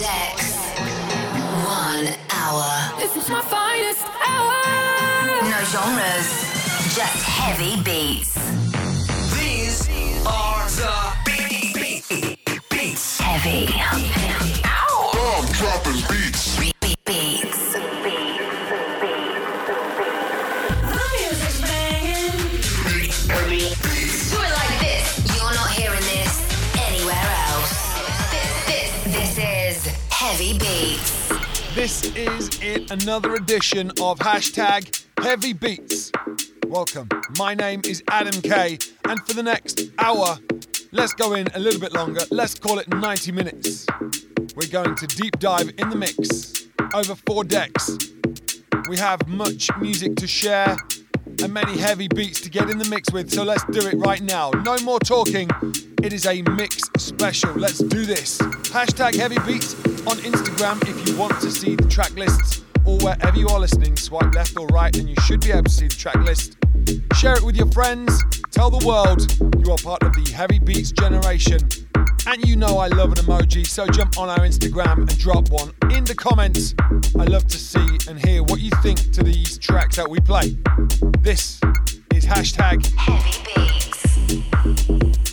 decks. One hour. This is my finest hour. No genres, just heavy beats. These are the beat, beat, beats. Heavy. Bomb dropping beats. Beats. Is it, another edition of hashtag Heavy Beats. Welcome. My name is Adam K, and for the next hour, let's go in a little bit longer. Let's call it 90 minutes. We're going to deep dive in the mix over four decks. We have much music to share and many heavy beats to get in the mix with, so let's do it right now. No more talking. It is a mix special. Let's do this. Hashtag heavy beats on Instagram if you want to see the track lists or wherever you are listening. Swipe left or right, and you should be able to see the track list. Share it with your friends. Tell the world you are part of the heavy beats generation. And you know I love an emoji, so jump on our Instagram and drop one in the comments. I love to see and hear what you think to these tracks that we play. This is hashtag Heavy Beats.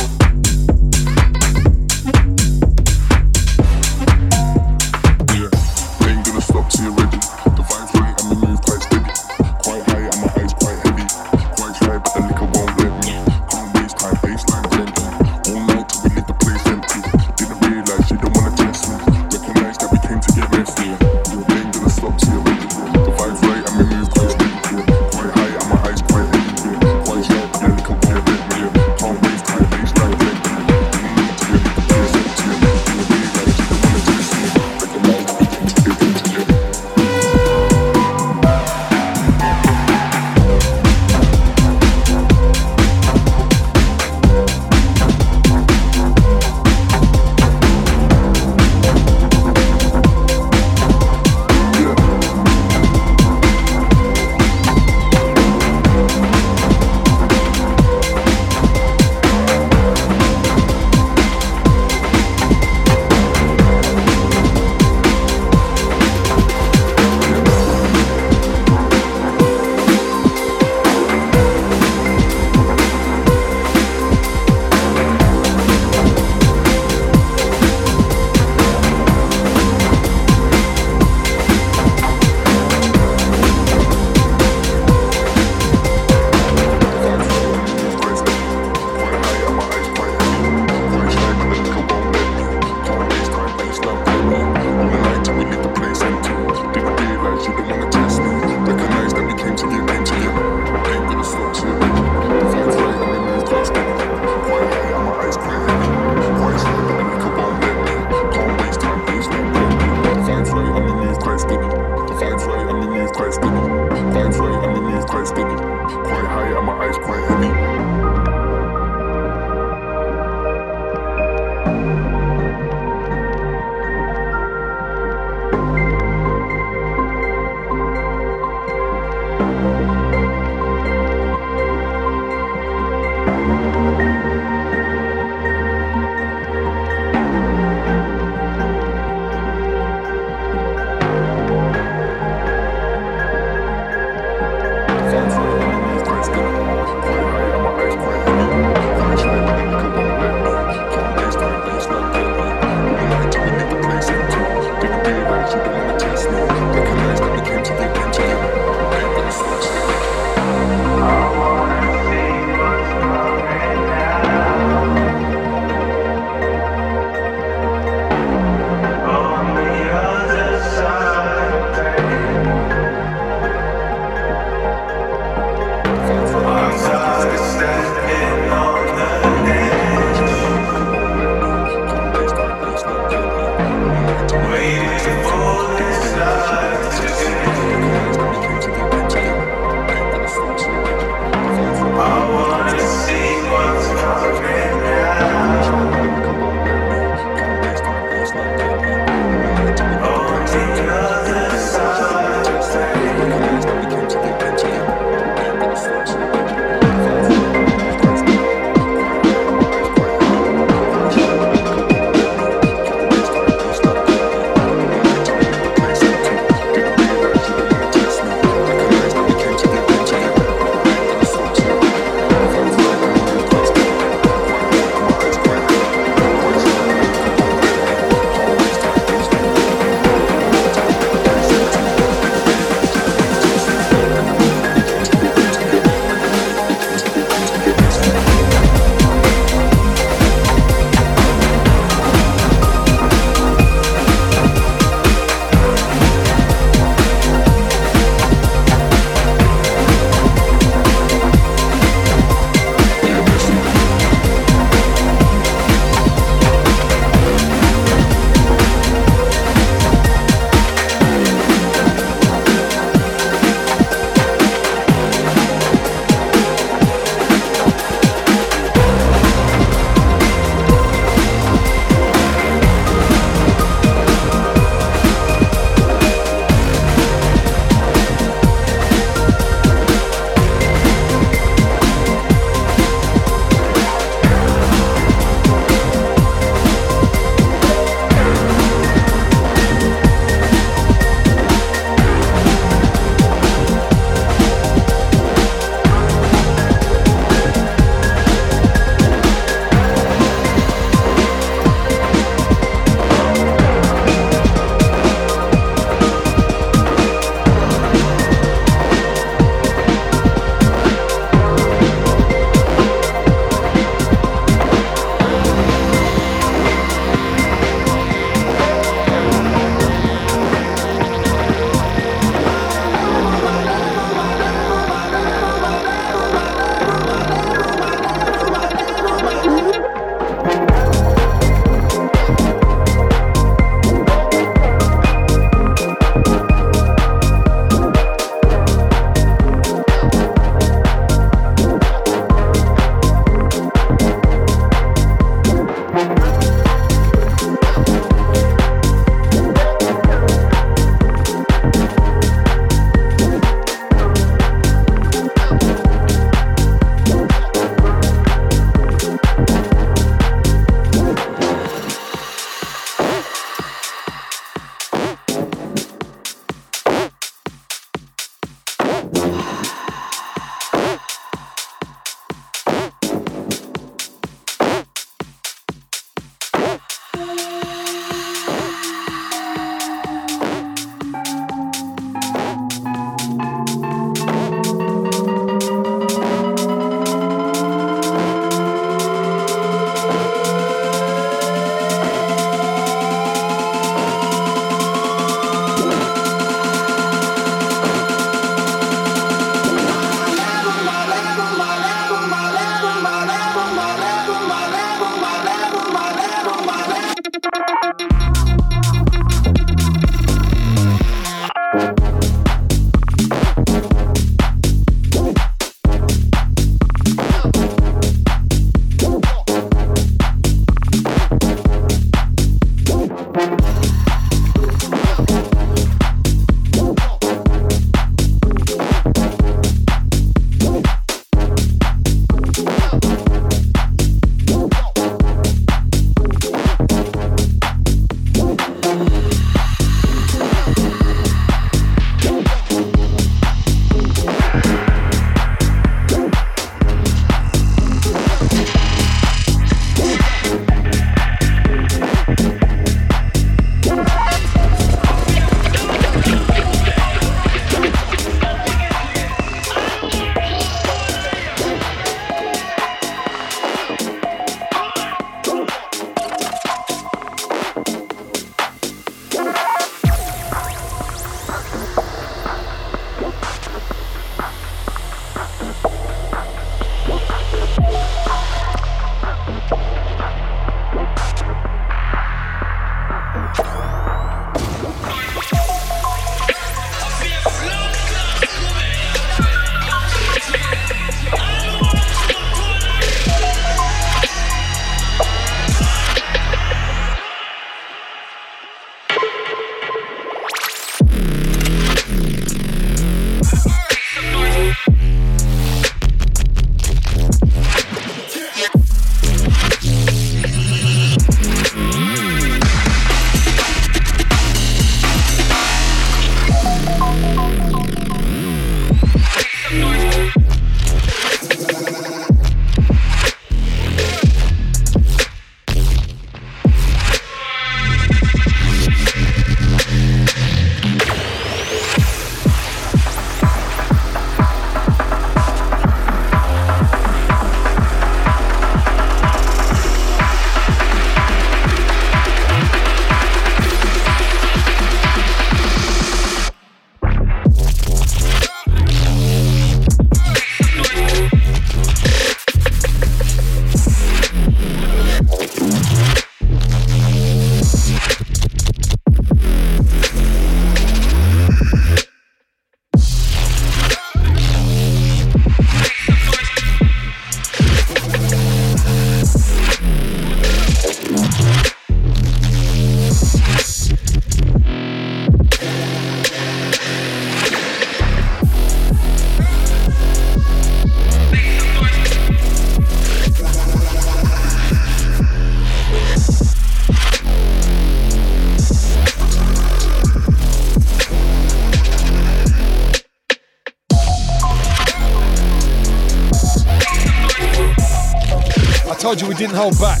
Told you we didn't hold back.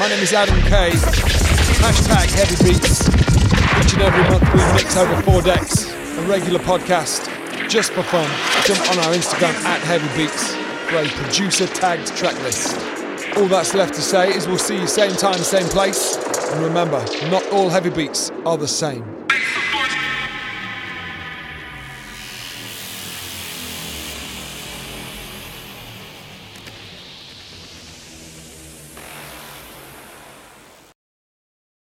My name is Adam K. Hashtag Heavy Beats. Each and every month we mix over four decks. A regular podcast just for fun. Jump on our Instagram at Heavy Beats for a producer tagged track list. All that's left to say is we'll see you same time, same place. And remember, not all heavy beats are the same.